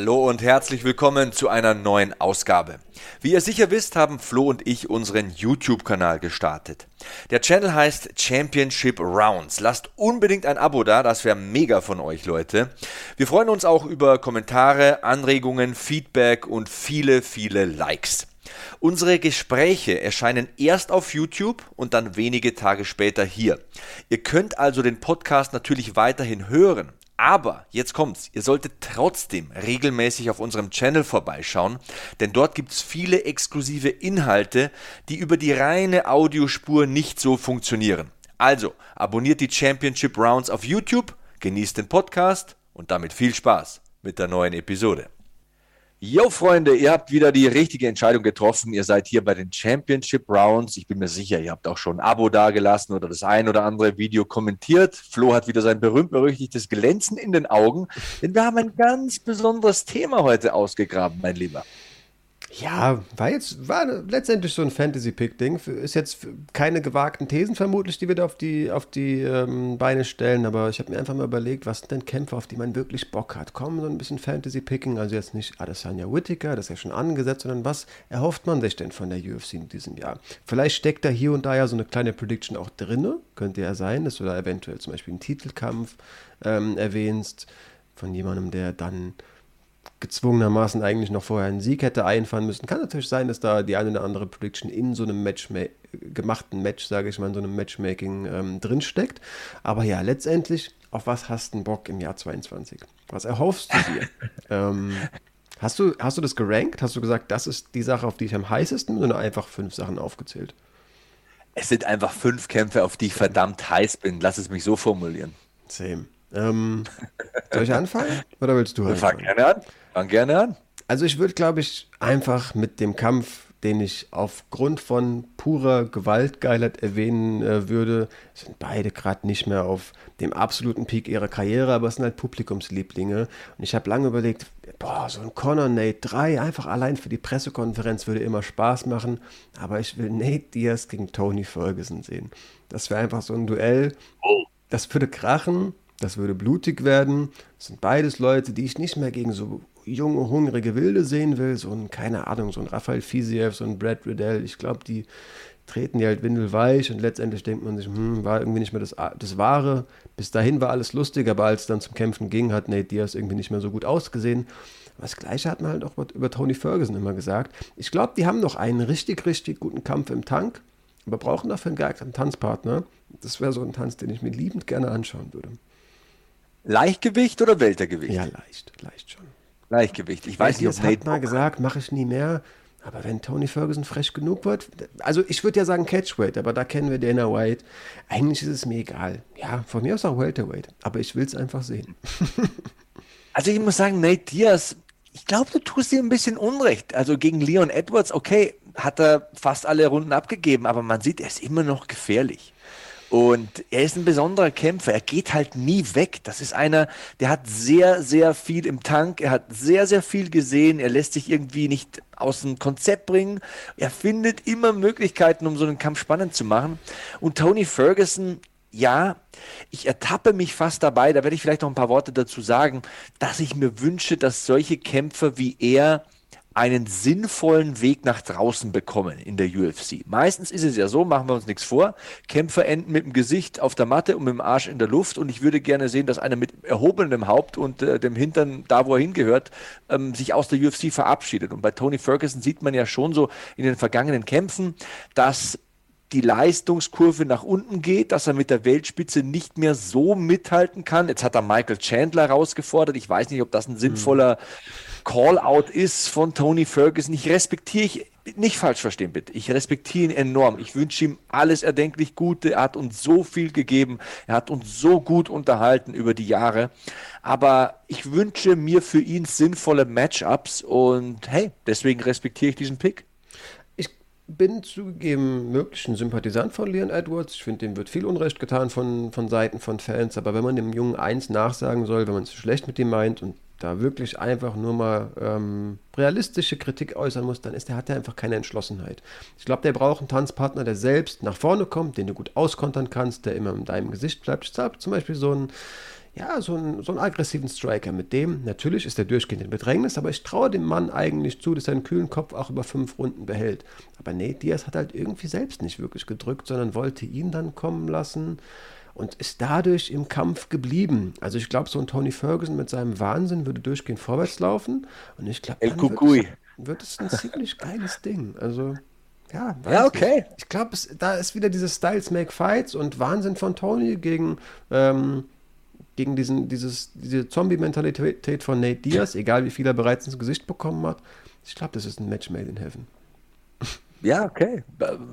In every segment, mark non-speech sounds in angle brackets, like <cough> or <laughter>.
Hallo und herzlich willkommen zu einer neuen Ausgabe. Wie ihr sicher wisst, haben Flo und ich unseren YouTube-Kanal gestartet. Der Channel heißt Championship Rounds. Lasst unbedingt ein Abo da, das wäre mega von euch, Leute. Wir freuen uns auch über Kommentare, Anregungen, Feedback und viele, viele Likes. Unsere Gespräche erscheinen erst auf YouTube und dann wenige Tage später hier. Ihr könnt also den Podcast natürlich weiterhin hören. Aber jetzt kommt's, ihr solltet trotzdem regelmäßig auf unserem Channel vorbeischauen, denn dort gibt's viele exklusive Inhalte, die über die reine Audiospur nicht so funktionieren. Also, abonniert die Championship Rounds auf YouTube, genießt den Podcast und damit viel Spaß mit der neuen Episode. Yo, Freunde, ihr habt wieder die richtige Entscheidung getroffen. Ihr seid hier bei den Championship Rounds. Ich bin mir sicher, ihr habt auch schon ein Abo dagelassen oder das ein oder andere Video kommentiert. Flo hat wieder sein berühmt-berüchtigtes Glänzen in den Augen, denn wir haben ein ganz besonderes Thema heute ausgegraben, mein Lieber. Ja, war jetzt, war letztendlich so ein Fantasy-Pick-Ding. Ist jetzt keine gewagten Thesen vermutlich, die wir da auf die, auf die ähm, Beine stellen, aber ich habe mir einfach mal überlegt, was sind denn Kämpfe, auf die man wirklich Bock hat? Kommen so ein bisschen Fantasy-Picking, also jetzt nicht Adesanya Whittaker, das ist ja schon angesetzt, sondern was erhofft man sich denn von der UFC in diesem Jahr? Vielleicht steckt da hier und da ja so eine kleine Prediction auch drin, könnte ja sein, dass du da eventuell zum Beispiel einen Titelkampf ähm, erwähnst von jemandem, der dann gezwungenermaßen eigentlich noch vorher einen Sieg hätte einfahren müssen. Kann natürlich sein, dass da die eine oder andere Prediction in so einem Match gemachten Match, sage ich mal, in so einem Matchmaking ähm, drinsteckt. Aber ja, letztendlich, auf was hast du Bock im Jahr 22? Was erhoffst du dir? <laughs> ähm, hast, du, hast du das gerankt? Hast du gesagt, das ist die Sache, auf die ich am heißesten bin, oder einfach fünf Sachen aufgezählt? Es sind einfach fünf Kämpfe, auf die ich verdammt heiß bin. Lass es mich so formulieren. Same. Ähm, soll ich anfangen? Oder willst du anfangen? Fang gerne an. Fang gerne an. Also ich würde, glaube ich, einfach mit dem Kampf, den ich aufgrund von purer Gewaltgeilheit erwähnen äh, würde, sind beide gerade nicht mehr auf dem absoluten Peak ihrer Karriere, aber es sind halt Publikumslieblinge. Und ich habe lange überlegt, boah, so ein Conor Nate 3, einfach allein für die Pressekonferenz würde immer Spaß machen. Aber ich will Nate Diaz gegen Tony Ferguson sehen. Das wäre einfach so ein Duell. Oh. Das würde krachen. Das würde blutig werden. Das sind beides Leute, die ich nicht mehr gegen so junge, hungrige Wilde sehen will. So ein, keine Ahnung, so ein Raphael Fisiev, so ein Brad Riddell. Ich glaube, die treten die halt windelweich und letztendlich denkt man sich, hm, war irgendwie nicht mehr das, das Wahre. Bis dahin war alles lustig, aber als es dann zum Kämpfen ging, hat Nate Diaz irgendwie nicht mehr so gut ausgesehen. das Gleiche hat man halt auch über Tony Ferguson immer gesagt. Ich glaube, die haben noch einen richtig, richtig guten Kampf im Tank, aber brauchen dafür einen geeigneten Tanzpartner. Das wäre so ein Tanz, den ich mir liebend gerne anschauen würde. Leichtgewicht oder Weltergewicht? Ja, leicht, leicht schon. Leichtgewicht. Ich weiß nicht, ob Nate hat mal gesagt, mache ich nie mehr. Aber wenn Tony Ferguson frech genug wird, also ich würde ja sagen Catchweight, aber da kennen wir Dana White. Eigentlich ist es mir egal. Ja, von mir aus auch Welterweight, aber ich will es einfach sehen. <laughs> also ich muss sagen, Nate Diaz, ich glaube, du tust dir ein bisschen Unrecht. Also gegen Leon Edwards, okay, hat er fast alle Runden abgegeben, aber man sieht, er ist immer noch gefährlich. Und er ist ein besonderer Kämpfer. Er geht halt nie weg. Das ist einer, der hat sehr, sehr viel im Tank. Er hat sehr, sehr viel gesehen. Er lässt sich irgendwie nicht aus dem Konzept bringen. Er findet immer Möglichkeiten, um so einen Kampf spannend zu machen. Und Tony Ferguson, ja, ich ertappe mich fast dabei, da werde ich vielleicht noch ein paar Worte dazu sagen, dass ich mir wünsche, dass solche Kämpfer wie er einen sinnvollen Weg nach draußen bekommen in der UFC. Meistens ist es ja so, machen wir uns nichts vor, Kämpfer enden mit dem Gesicht auf der Matte und mit dem Arsch in der Luft und ich würde gerne sehen, dass einer mit erhobenem Haupt und äh, dem Hintern da, wo er hingehört, ähm, sich aus der UFC verabschiedet. Und bei Tony Ferguson sieht man ja schon so in den vergangenen Kämpfen, dass die Leistungskurve nach unten geht, dass er mit der Weltspitze nicht mehr so mithalten kann. Jetzt hat er Michael Chandler herausgefordert. Ich weiß nicht, ob das ein sinnvoller Call-out ist von Tony Ferguson. Ich respektiere ich nicht falsch verstehen, bitte. Ich respektiere ihn enorm. Ich wünsche ihm alles erdenklich Gute. Er hat uns so viel gegeben. Er hat uns so gut unterhalten über die Jahre. Aber ich wünsche mir für ihn sinnvolle Matchups und hey, deswegen respektiere ich diesen Pick bin zugegeben möglichen Sympathisant von Leon Edwards. Ich finde, dem wird viel Unrecht getan von, von Seiten von Fans. Aber wenn man dem Jungen eins nachsagen soll, wenn man es schlecht mit ihm meint und da wirklich einfach nur mal ähm, realistische Kritik äußern muss, dann ist der, hat er einfach keine Entschlossenheit. Ich glaube, der braucht einen Tanzpartner, der selbst nach vorne kommt, den du gut auskontern kannst, der immer in deinem Gesicht bleibt. Ich glaube, zum Beispiel so ein ja, so einen, so einen aggressiven Striker. Mit dem, natürlich ist er durchgehend in Bedrängnis, aber ich traue dem Mann eigentlich zu, dass er einen kühlen Kopf auch über fünf Runden behält. Aber nee, Diaz hat halt irgendwie selbst nicht wirklich gedrückt, sondern wollte ihn dann kommen lassen und ist dadurch im Kampf geblieben. Also ich glaube, so ein Tony Ferguson mit seinem Wahnsinn würde durchgehend vorwärts laufen und ich glaube, dann wird es, wird es ein ziemlich geiles Ding. Also ja, ja okay. Nicht. Ich glaube, da ist wieder dieses Styles Make Fights und Wahnsinn von Tony gegen ähm, gegen diesen, dieses, diese Zombie-Mentalität von Nate Diaz, egal wie viel er bereits ins Gesicht bekommen hat. Ich glaube, das ist ein Match made in heaven. <laughs> Ja, okay.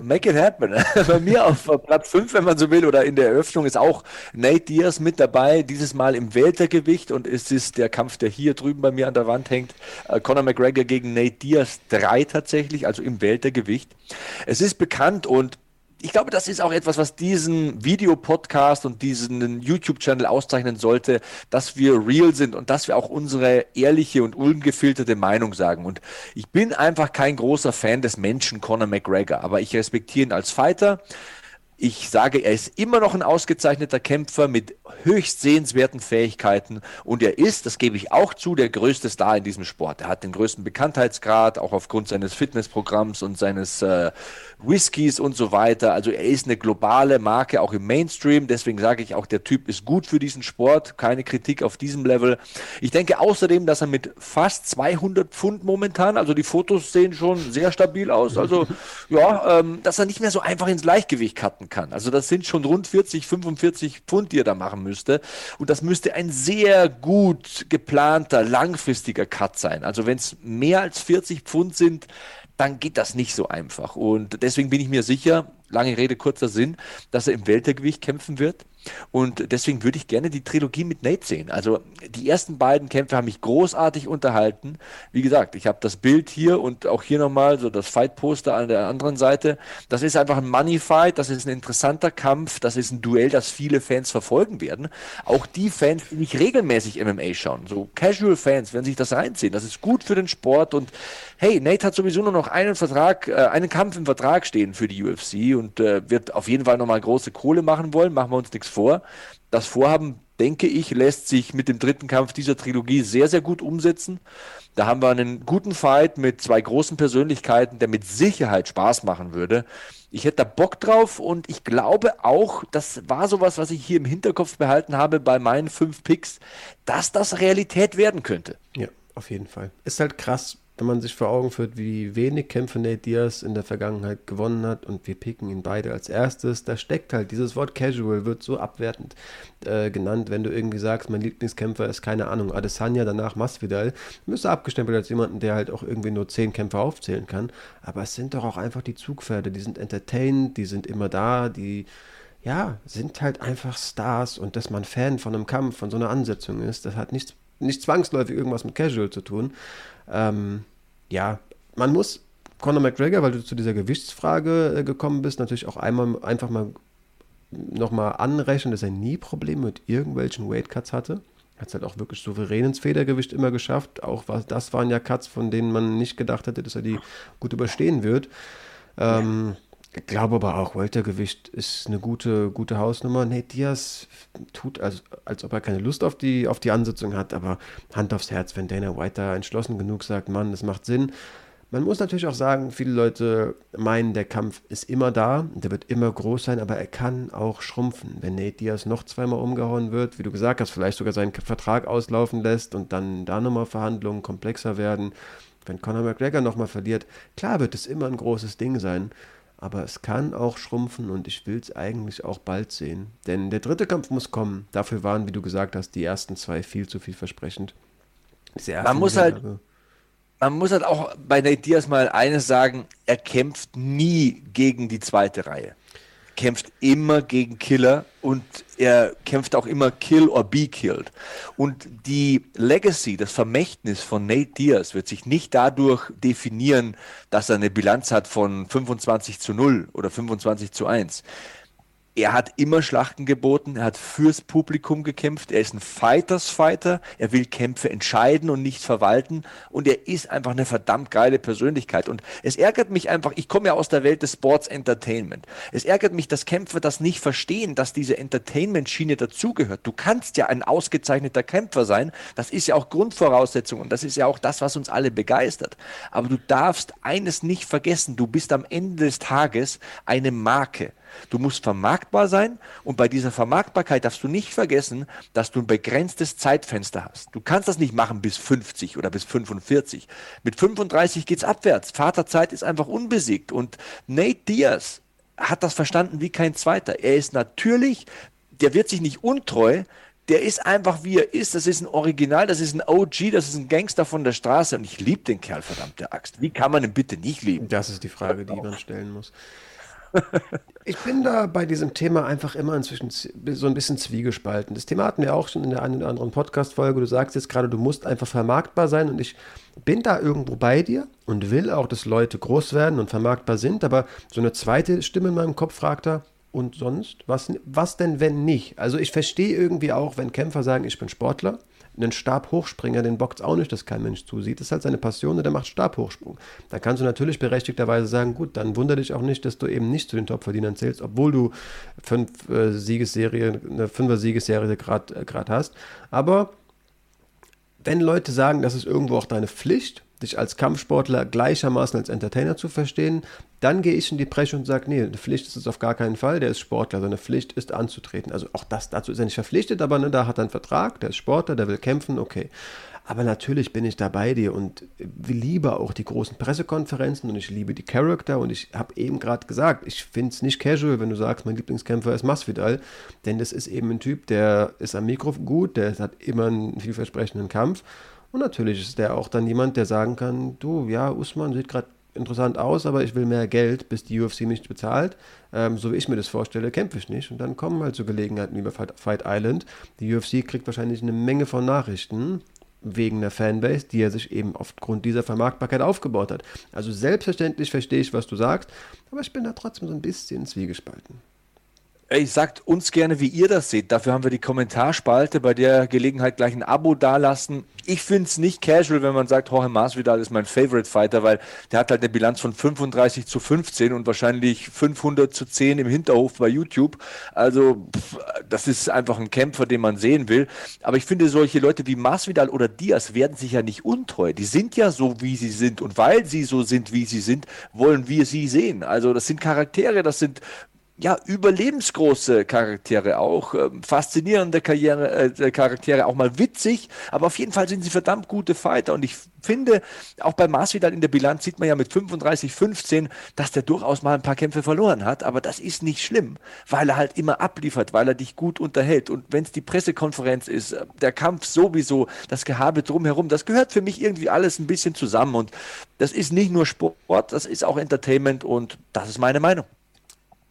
Make it happen. <laughs> Bei mir auf Platz 5, wenn man so will, oder in der Eröffnung ist auch Nate Diaz mit dabei, dieses Mal im Weltergewicht und es ist der Kampf, der hier drüben bei mir an der Wand hängt. Äh, Conor McGregor gegen Nate Diaz 3 tatsächlich, also im Weltergewicht. Es ist bekannt und ich glaube, das ist auch etwas, was diesen Videopodcast und diesen YouTube-Channel auszeichnen sollte, dass wir real sind und dass wir auch unsere ehrliche und ungefilterte Meinung sagen. Und ich bin einfach kein großer Fan des Menschen Conor McGregor, aber ich respektiere ihn als Fighter. Ich sage, er ist immer noch ein ausgezeichneter Kämpfer mit höchst sehenswerten Fähigkeiten und er ist, das gebe ich auch zu, der größte Star in diesem Sport. Er hat den größten Bekanntheitsgrad, auch aufgrund seines Fitnessprogramms und seines äh, Whiskys und so weiter. Also er ist eine globale Marke, auch im Mainstream. Deswegen sage ich auch, der Typ ist gut für diesen Sport. Keine Kritik auf diesem Level. Ich denke außerdem, dass er mit fast 200 Pfund momentan, also die Fotos sehen schon sehr stabil aus. Also ja, ähm, dass er nicht mehr so einfach ins Gleichgewicht cutten kann. Also das sind schon rund 40, 45 Pfund, die er da machen müsste. Und das müsste ein sehr gut geplanter, langfristiger Cut sein. Also wenn es mehr als 40 Pfund sind, dann geht das nicht so einfach. Und deswegen bin ich mir sicher, lange Rede, kurzer Sinn, dass er im Weltergewicht kämpfen wird. Und deswegen würde ich gerne die Trilogie mit Nate sehen. Also die ersten beiden Kämpfe haben mich großartig unterhalten. Wie gesagt, ich habe das Bild hier und auch hier nochmal so das Fight-Poster an der anderen Seite. Das ist einfach ein Money-Fight, das ist ein interessanter Kampf, das ist ein Duell, das viele Fans verfolgen werden. Auch die Fans, die nicht regelmäßig MMA schauen, so Casual-Fans, wenn sich das reinziehen. Das ist gut für den Sport und hey, Nate hat sowieso nur noch einen Vertrag, äh, einen Kampf im Vertrag stehen für die UFC und äh, wird auf jeden Fall nochmal große Kohle machen wollen. Machen wir uns nichts vor. Das Vorhaben, denke ich, lässt sich mit dem dritten Kampf dieser Trilogie sehr, sehr gut umsetzen. Da haben wir einen guten Fight mit zwei großen Persönlichkeiten, der mit Sicherheit Spaß machen würde. Ich hätte da Bock drauf und ich glaube auch, das war sowas, was ich hier im Hinterkopf behalten habe bei meinen fünf Picks, dass das Realität werden könnte. Ja, auf jeden Fall. Ist halt krass, wenn man sich vor Augen führt, wie wenig Kämpfe Nate Diaz in der Vergangenheit gewonnen hat und wir picken ihn beide als erstes, da steckt halt dieses Wort Casual, wird so abwertend äh, genannt, wenn du irgendwie sagst, mein Lieblingskämpfer ist, keine Ahnung, Adesanya, danach Masvidal, müsste abgestempelt als jemanden, der halt auch irgendwie nur zehn Kämpfer aufzählen kann, aber es sind doch auch einfach die Zugpferde, die sind entertained, die sind immer da, die ja, sind halt einfach Stars. Und dass man Fan von einem Kampf, von so einer Ansetzung ist, das hat nichts, nicht zwangsläufig irgendwas mit Casual zu tun. Ähm, ja, man muss Conor McGregor, weil du zu dieser Gewichtsfrage äh, gekommen bist, natürlich auch einmal einfach mal nochmal anrechnen, dass er nie Probleme mit irgendwelchen Weightcuts hatte. Hat es halt auch wirklich souverän ins Federgewicht immer geschafft. Auch was, das waren ja Cuts, von denen man nicht gedacht hätte, dass er die gut überstehen wird. Ähm, ich glaube aber auch, Weltergewicht ist eine gute, gute Hausnummer. Nate Diaz tut, als, als ob er keine Lust auf die, auf die Ansitzung hat, aber Hand aufs Herz, wenn Dana White da entschlossen genug sagt, Mann, das macht Sinn. Man muss natürlich auch sagen, viele Leute meinen, der Kampf ist immer da, der wird immer groß sein, aber er kann auch schrumpfen. Wenn Nate Diaz noch zweimal umgehauen wird, wie du gesagt hast, vielleicht sogar seinen Vertrag auslaufen lässt und dann da nochmal Verhandlungen komplexer werden. Wenn Conor McGregor nochmal verliert, klar wird es immer ein großes Ding sein aber es kann auch schrumpfen und ich will es eigentlich auch bald sehen. Denn der dritte Kampf muss kommen. Dafür waren, wie du gesagt hast, die ersten zwei viel zu vielversprechend. Man muss halt. man muss halt auch bei Nate Diaz mal eines sagen, er kämpft nie gegen die zweite Reihe. Kämpft immer gegen Killer und er kämpft auch immer Kill or be killed. Und die Legacy, das Vermächtnis von Nate Diaz wird sich nicht dadurch definieren, dass er eine Bilanz hat von 25 zu 0 oder 25 zu 1 er hat immer Schlachten geboten, er hat fürs Publikum gekämpft, er ist ein Fighters-Fighter, er will Kämpfe entscheiden und nicht verwalten und er ist einfach eine verdammt geile Persönlichkeit. Und es ärgert mich einfach, ich komme ja aus der Welt des Sports Entertainment. Es ärgert mich, dass Kämpfer das nicht verstehen, dass diese Entertainment-Schiene dazugehört. Du kannst ja ein ausgezeichneter Kämpfer sein, das ist ja auch Grundvoraussetzung und das ist ja auch das, was uns alle begeistert. Aber du darfst eines nicht vergessen, du bist am Ende des Tages eine Marke. Du musst vermarktbar sein und bei dieser Vermarktbarkeit darfst du nicht vergessen, dass du ein begrenztes Zeitfenster hast. Du kannst das nicht machen bis 50 oder bis 45. Mit 35 geht's abwärts. Vaterzeit ist einfach unbesiegt und Nate Diaz hat das verstanden wie kein zweiter. Er ist natürlich, der wird sich nicht untreu, der ist einfach wie er ist. Das ist ein Original, das ist ein OG, das ist ein Gangster von der Straße und ich liebe den Kerl, verdammte Axt. Wie kann man ihn bitte nicht lieben? Das ist die Frage, die man stellen muss. Ich bin da bei diesem Thema einfach immer inzwischen so ein bisschen zwiegespalten. Das Thema hatten wir auch schon in der einen oder anderen Podcast-Folge. Du sagst jetzt gerade, du musst einfach vermarktbar sein und ich bin da irgendwo bei dir und will auch, dass Leute groß werden und vermarktbar sind, aber so eine zweite Stimme in meinem Kopf fragt da, und sonst? Was, was denn, wenn nicht? Also ich verstehe irgendwie auch, wenn Kämpfer sagen, ich bin Sportler einen Stabhochspringer, den bockt es auch nicht, dass kein Mensch zusieht. Das ist halt seine Passion und der macht Stabhochsprung. Da kannst du natürlich berechtigterweise sagen, gut, dann wundere dich auch nicht, dass du eben nicht zu den Topverdienern zählst, obwohl du fünf äh, Siegesserie, eine fünfer Siegesserie gerade äh, hast. Aber wenn Leute sagen, das ist irgendwo auch deine Pflicht, dich als Kampfsportler gleichermaßen als Entertainer zu verstehen, dann gehe ich in die Bresche und sage, nee, eine Pflicht ist es auf gar keinen Fall, der ist Sportler, seine Pflicht ist anzutreten. Also auch das, dazu ist er nicht verpflichtet, aber ne, da hat er einen Vertrag, der ist Sportler, der will kämpfen, okay. Aber natürlich bin ich da bei dir und liebe auch die großen Pressekonferenzen und ich liebe die Charakter und ich habe eben gerade gesagt, ich finde es nicht casual, wenn du sagst, mein Lieblingskämpfer ist Masvidal, denn das ist eben ein Typ, der ist am Mikro gut, der hat immer einen vielversprechenden Kampf und natürlich ist der auch dann jemand, der sagen kann, du, ja, Usman sieht gerade interessant aus, aber ich will mehr Geld, bis die UFC mich bezahlt. Ähm, so wie ich mir das vorstelle, kämpfe ich nicht. Und dann kommen halt so Gelegenheiten wie bei Fight Island. Die UFC kriegt wahrscheinlich eine Menge von Nachrichten wegen der Fanbase, die er sich eben aufgrund dieser Vermarktbarkeit aufgebaut hat. Also selbstverständlich verstehe ich, was du sagst, aber ich bin da trotzdem so ein bisschen zwiegespalten. Ey, sagt uns gerne, wie ihr das seht. Dafür haben wir die Kommentarspalte. Bei der Gelegenheit gleich ein Abo dalassen. Ich finde es nicht casual, wenn man sagt, Jorge Masvidal ist mein Favorite Fighter, weil der hat halt eine Bilanz von 35 zu 15 und wahrscheinlich 500 zu 10 im Hinterhof bei YouTube. Also, pff, das ist einfach ein Kämpfer, den man sehen will. Aber ich finde, solche Leute wie Masvidal oder Diaz werden sich ja nicht untreu. Die sind ja so, wie sie sind. Und weil sie so sind, wie sie sind, wollen wir sie sehen. Also, das sind Charaktere, das sind ja, überlebensgroße Charaktere auch, äh, faszinierende Karriere, äh, Charaktere, auch mal witzig, aber auf jeden Fall sind sie verdammt gute Fighter. Und ich finde, auch bei Masvidal in der Bilanz sieht man ja mit 35, 15, dass der durchaus mal ein paar Kämpfe verloren hat, aber das ist nicht schlimm, weil er halt immer abliefert, weil er dich gut unterhält. Und wenn es die Pressekonferenz ist, äh, der Kampf sowieso, das Gehabe drumherum, das gehört für mich irgendwie alles ein bisschen zusammen. Und das ist nicht nur Sport, das ist auch Entertainment und das ist meine Meinung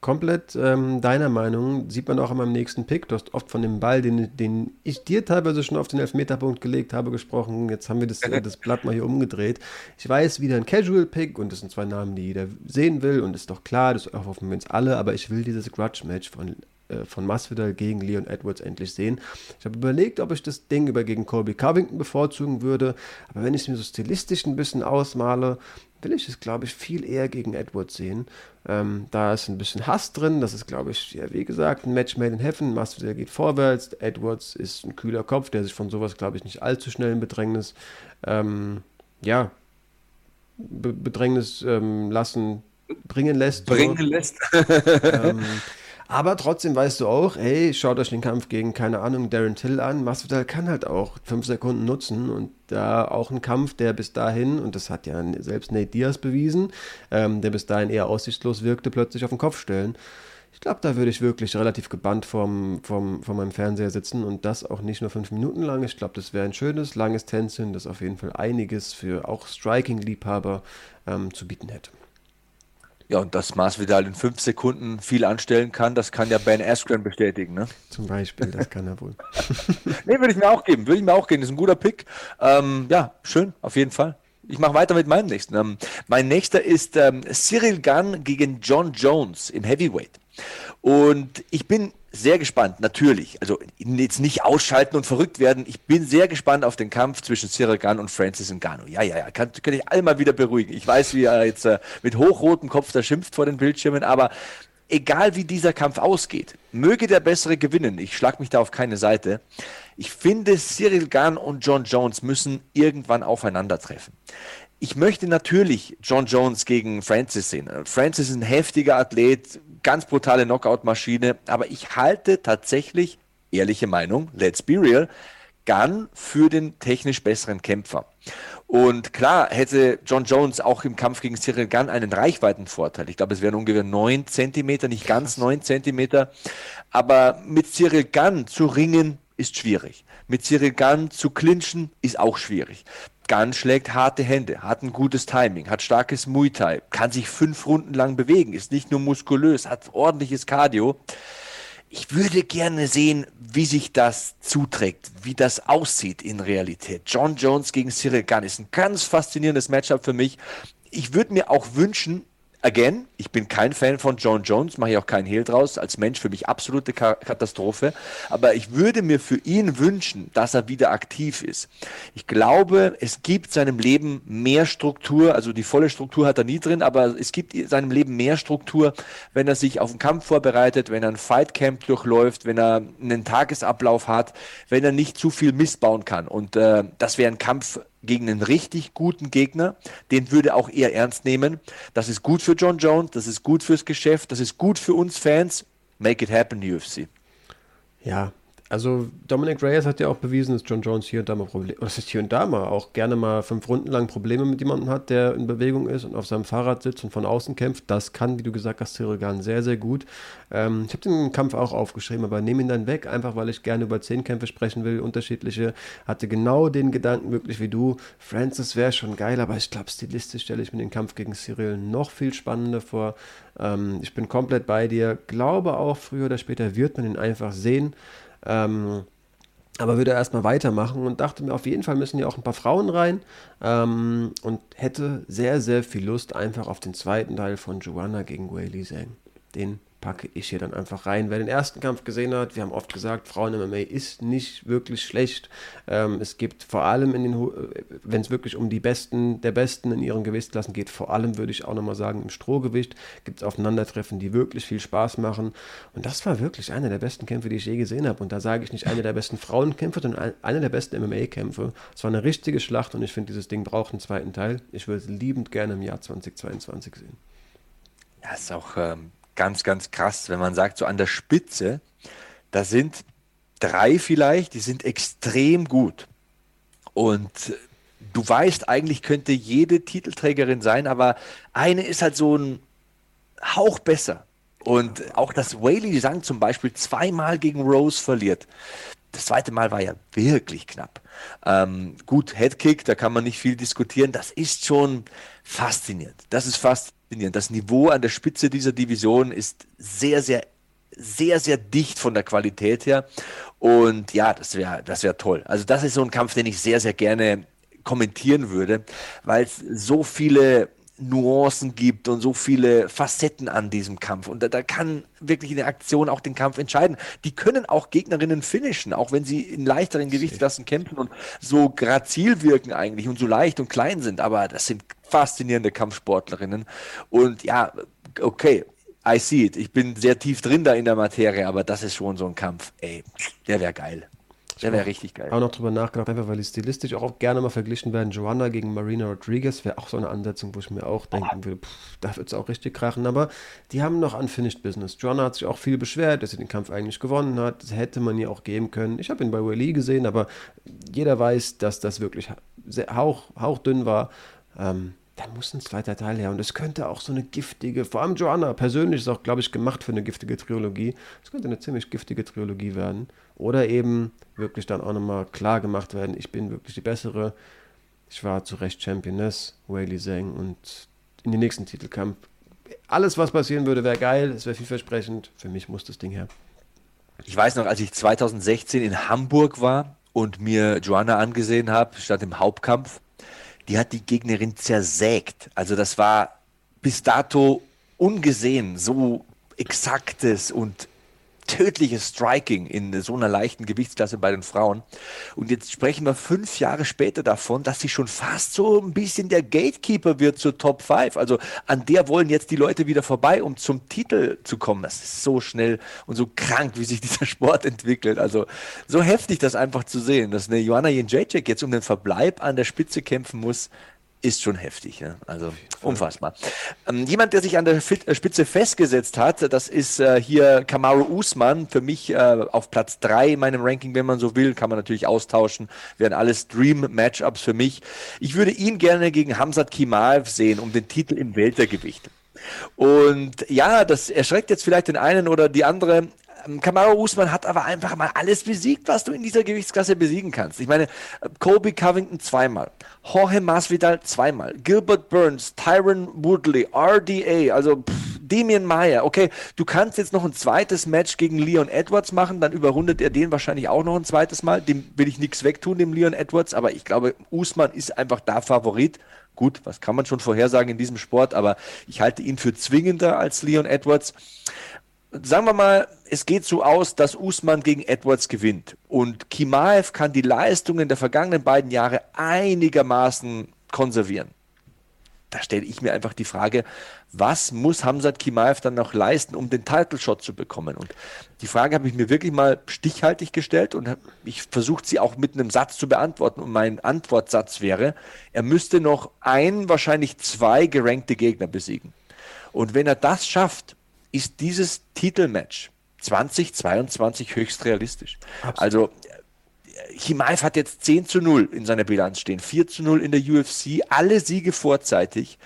komplett ähm, deiner Meinung. Sieht man auch an meinem nächsten Pick. Du hast oft von dem Ball, den, den ich dir teilweise schon auf den Elfmeterpunkt gelegt habe, gesprochen. Jetzt haben wir das, <laughs> äh, das Blatt mal hier umgedreht. Ich weiß, wieder ein Casual-Pick und das sind zwei Namen, die jeder sehen will und ist doch klar, das hoffen wir uns alle, aber ich will dieses Grudge-Match von von Masvidal gegen Leon Edwards endlich sehen. Ich habe überlegt, ob ich das Ding über gegen Colby Covington bevorzugen würde, aber wenn ich es mir so stilistisch ein bisschen ausmale, will ich es, glaube ich, viel eher gegen Edwards sehen. Ähm, da ist ein bisschen Hass drin. Das ist, glaube ich, ja, wie gesagt, ein Match made in heaven. Masvidal geht vorwärts. Edwards ist ein kühler Kopf, der sich von sowas, glaube ich, nicht allzu schnell in Bedrängnis, ähm, ja, Be Bedrängnis ähm, lassen, bringen lässt. Bringen so. lässt. ähm, <laughs> aber trotzdem weißt du auch, hey, schaut euch den Kampf gegen, keine Ahnung, Darren Till an. Masvidal kann halt auch fünf Sekunden nutzen und da auch ein Kampf, der bis dahin, und das hat ja selbst Nate Diaz bewiesen, ähm, der bis dahin eher aussichtslos wirkte, plötzlich auf den Kopf stellen. Ich glaube, da würde ich wirklich relativ gebannt vorm, vorm, vor meinem Fernseher sitzen und das auch nicht nur fünf Minuten lang. Ich glaube, das wäre ein schönes, langes Tänzchen, das auf jeden Fall einiges für auch Striking-Liebhaber ähm, zu bieten hätte. Ja, und dass Masvidal in fünf Sekunden viel anstellen kann, das kann ja Ben Askren bestätigen, ne? Zum Beispiel, das kann er wohl. <laughs> nee, würde ich mir auch geben, würde ich mir auch geben. Das ist ein guter Pick. Ähm, ja, schön, auf jeden Fall. Ich mache weiter mit meinem nächsten. Ähm, mein nächster ist ähm, Cyril Gunn gegen John Jones im Heavyweight. Und ich bin sehr gespannt, natürlich. Also jetzt nicht ausschalten und verrückt werden. Ich bin sehr gespannt auf den Kampf zwischen Cyril Gunn und Francis Ngannou. Ja, ja, ja, kann, kann ich alle mal wieder beruhigen. Ich weiß, wie er jetzt äh, mit hochrotem Kopf da schimpft vor den Bildschirmen, aber egal wie dieser Kampf ausgeht, möge der Bessere gewinnen. Ich schlag mich da auf keine Seite. Ich finde, Cyril Gunn und John Jones müssen irgendwann aufeinandertreffen. Ich möchte natürlich John Jones gegen Francis sehen. Francis ist ein heftiger Athlet, ganz brutale Knockout-Maschine, aber ich halte tatsächlich, ehrliche Meinung, let's be real, Gunn für den technisch besseren Kämpfer. Und klar hätte John Jones auch im Kampf gegen Cyril Gunn einen Reichweitenvorteil. Ich glaube, es wären ungefähr 9 Zentimeter, nicht ganz 9 Zentimeter. Aber mit Cyril Gunn zu ringen ist schwierig. Mit Cyril Gunn zu clinchen ist auch schwierig. Gunn schlägt harte Hände, hat ein gutes Timing, hat starkes Muay Thai, kann sich fünf Runden lang bewegen, ist nicht nur muskulös, hat ordentliches Cardio. Ich würde gerne sehen, wie sich das zuträgt, wie das aussieht in Realität. John Jones gegen Cyril Gunn ist ein ganz faszinierendes Matchup für mich. Ich würde mir auch wünschen, again, ich bin kein Fan von John Jones, mache ich auch keinen Hehl draus, als Mensch für mich absolute Katastrophe, aber ich würde mir für ihn wünschen, dass er wieder aktiv ist. Ich glaube, es gibt seinem Leben mehr Struktur, also die volle Struktur hat er nie drin, aber es gibt seinem Leben mehr Struktur, wenn er sich auf einen Kampf vorbereitet, wenn er ein Fightcamp durchläuft, wenn er einen Tagesablauf hat, wenn er nicht zu viel missbauen kann und äh, das wäre ein Kampf gegen einen richtig guten Gegner. Den würde auch er ernst nehmen. Das ist gut für John Jones, das ist gut fürs Geschäft, das ist gut für uns Fans. Make it happen, UFC. Ja, also Dominic Reyes hat ja auch bewiesen, dass John Jones hier und da mal Probleme, was ist hier und da mal auch gerne mal fünf Runden lang Probleme mit jemandem hat, der in Bewegung ist und auf seinem Fahrrad sitzt und von außen kämpft. Das kann, wie du gesagt hast, Cyril sehr, sehr gut. Ähm, ich habe den Kampf auch aufgeschrieben, aber nehme ihn dann weg, einfach weil ich gerne über zehn Kämpfe sprechen will, unterschiedliche. Hatte genau den Gedanken wirklich wie du. Francis wäre schon geil, aber ich glaube, stilistisch stelle ich mir den Kampf gegen Cyril noch viel spannender vor. Ähm, ich bin komplett bei dir. Glaube auch, früher oder später wird man ihn einfach sehen. Ähm, aber würde erstmal weitermachen und dachte mir, auf jeden Fall müssen ja auch ein paar Frauen rein ähm, und hätte sehr, sehr viel Lust einfach auf den zweiten Teil von Joanna gegen Whaley Zhang. Den packe ich hier dann einfach rein. Wer den ersten Kampf gesehen hat, wir haben oft gesagt, Frauen-MMA ist nicht wirklich schlecht. Ähm, es gibt vor allem äh, wenn es wirklich um die Besten der Besten in ihren Gewichtsklassen geht, vor allem würde ich auch nochmal sagen, im Strohgewicht gibt es Aufeinandertreffen, die wirklich viel Spaß machen. Und das war wirklich einer der besten Kämpfe, die ich je gesehen habe. Und da sage ich nicht einer der besten Frauenkämpfe, sondern einer der besten MMA-Kämpfe. Es war eine richtige Schlacht und ich finde, dieses Ding braucht einen zweiten Teil. Ich würde es liebend gerne im Jahr 2022 sehen. Ja, ist auch ähm, ganz, ganz krass, wenn man sagt, so an der Spitze, da sind drei vielleicht, die sind extrem gut. Und du weißt, eigentlich könnte jede Titelträgerin sein, aber eine ist halt so ein Hauch besser. Und auch dass Whaley Sang zum Beispiel zweimal gegen Rose verliert. Das zweite Mal war ja wirklich knapp. Ähm, gut, Headkick, da kann man nicht viel diskutieren. Das ist schon faszinierend. Das ist faszinierend. Das Niveau an der Spitze dieser Division ist sehr, sehr, sehr, sehr dicht von der Qualität her. Und ja, das wäre das wär toll. Also das ist so ein Kampf, den ich sehr, sehr gerne kommentieren würde, weil es so viele Nuancen gibt und so viele Facetten an diesem Kampf. Und da, da, kann wirklich eine Aktion auch den Kampf entscheiden. Die können auch Gegnerinnen finishen, auch wenn sie in leichteren Gewichtsklassen kämpfen und so grazil wirken eigentlich und so leicht und klein sind. Aber das sind faszinierende Kampfsportlerinnen. Und ja, okay, I see it. Ich bin sehr tief drin da in der Materie, aber das ist schon so ein Kampf. Ey, der wäre geil. Der wäre richtig geil. Auch noch drüber nachgedacht, einfach weil die stilistisch auch gerne mal verglichen werden. Joanna gegen Marina Rodriguez wäre auch so eine Ansetzung, wo ich mir auch denken würde, pff, da wird es auch richtig krachen. Aber die haben noch Unfinished Business. Joanna hat sich auch viel beschwert, dass sie den Kampf eigentlich gewonnen hat. Das hätte man ihr auch geben können. Ich habe ihn bei Wiley gesehen, aber jeder weiß, dass das wirklich sehr, hauch, hauchdünn war. Ähm, da muss ein zweiter Teil her. Und es könnte auch so eine giftige, vor allem Joanna persönlich ist auch, glaube ich, gemacht für eine giftige Trilogie. Es könnte eine ziemlich giftige Trilogie werden. Oder eben wirklich dann auch nochmal klar gemacht werden, ich bin wirklich die bessere. Ich war zu Recht Championess, Whaley Zhang und in den nächsten Titelkampf. Alles, was passieren würde, wäre geil, es wäre vielversprechend. Für mich muss das Ding her. Ich weiß noch, als ich 2016 in Hamburg war und mir Joanna angesehen habe, statt im Hauptkampf, die hat die Gegnerin zersägt. Also das war bis dato ungesehen, so exaktes und tödliches Striking in so einer leichten Gewichtsklasse bei den Frauen. Und jetzt sprechen wir fünf Jahre später davon, dass sie schon fast so ein bisschen der Gatekeeper wird zur Top 5. Also an der wollen jetzt die Leute wieder vorbei, um zum Titel zu kommen. Das ist so schnell und so krank, wie sich dieser Sport entwickelt. Also so heftig, das einfach zu sehen, dass eine Joanna Jędrzejczyk jetzt um den Verbleib an der Spitze kämpfen muss ist schon heftig. Ja? Also unfassbar. Ähm, jemand, der sich an der äh, Spitze festgesetzt hat, das ist äh, hier Kamaru Usman. Für mich äh, auf Platz 3 in meinem Ranking, wenn man so will, kann man natürlich austauschen. Wären alles Dream-Matchups für mich. Ich würde ihn gerne gegen Hamzat Kimaev sehen, um den Titel im Weltergewicht. Und ja, das erschreckt jetzt vielleicht den einen oder die andere. Ähm, Kamaru Usman hat aber einfach mal alles besiegt, was du in dieser Gewichtsklasse besiegen kannst. Ich meine, Kobe Covington zweimal, Jorge Masvidal zweimal, Gilbert Burns, Tyron Woodley, RDA, also pff, Demian Mayer. Okay, du kannst jetzt noch ein zweites Match gegen Leon Edwards machen, dann überrundet er den wahrscheinlich auch noch ein zweites Mal. Dem will ich nichts wegtun, dem Leon Edwards, aber ich glaube, Usman ist einfach da Favorit. Gut, was kann man schon vorhersagen in diesem Sport, aber ich halte ihn für zwingender als Leon Edwards sagen wir mal, es geht so aus, dass Usman gegen Edwards gewinnt und Kimaev kann die Leistungen der vergangenen beiden Jahre einigermaßen konservieren. Da stelle ich mir einfach die Frage, was muss Hamzat Kimaev dann noch leisten, um den Title Shot zu bekommen? Und die Frage habe ich mir wirklich mal stichhaltig gestellt und ich versucht sie auch mit einem Satz zu beantworten. Und mein Antwortsatz wäre, er müsste noch ein, wahrscheinlich zwei gerankte Gegner besiegen. Und wenn er das schafft, ist dieses Titelmatch 2022 höchst realistisch. Absolut. Also Himaev hat jetzt 10 zu 0 in seiner Bilanz stehen, 4 zu 0 in der UFC, alle Siege vorzeitig.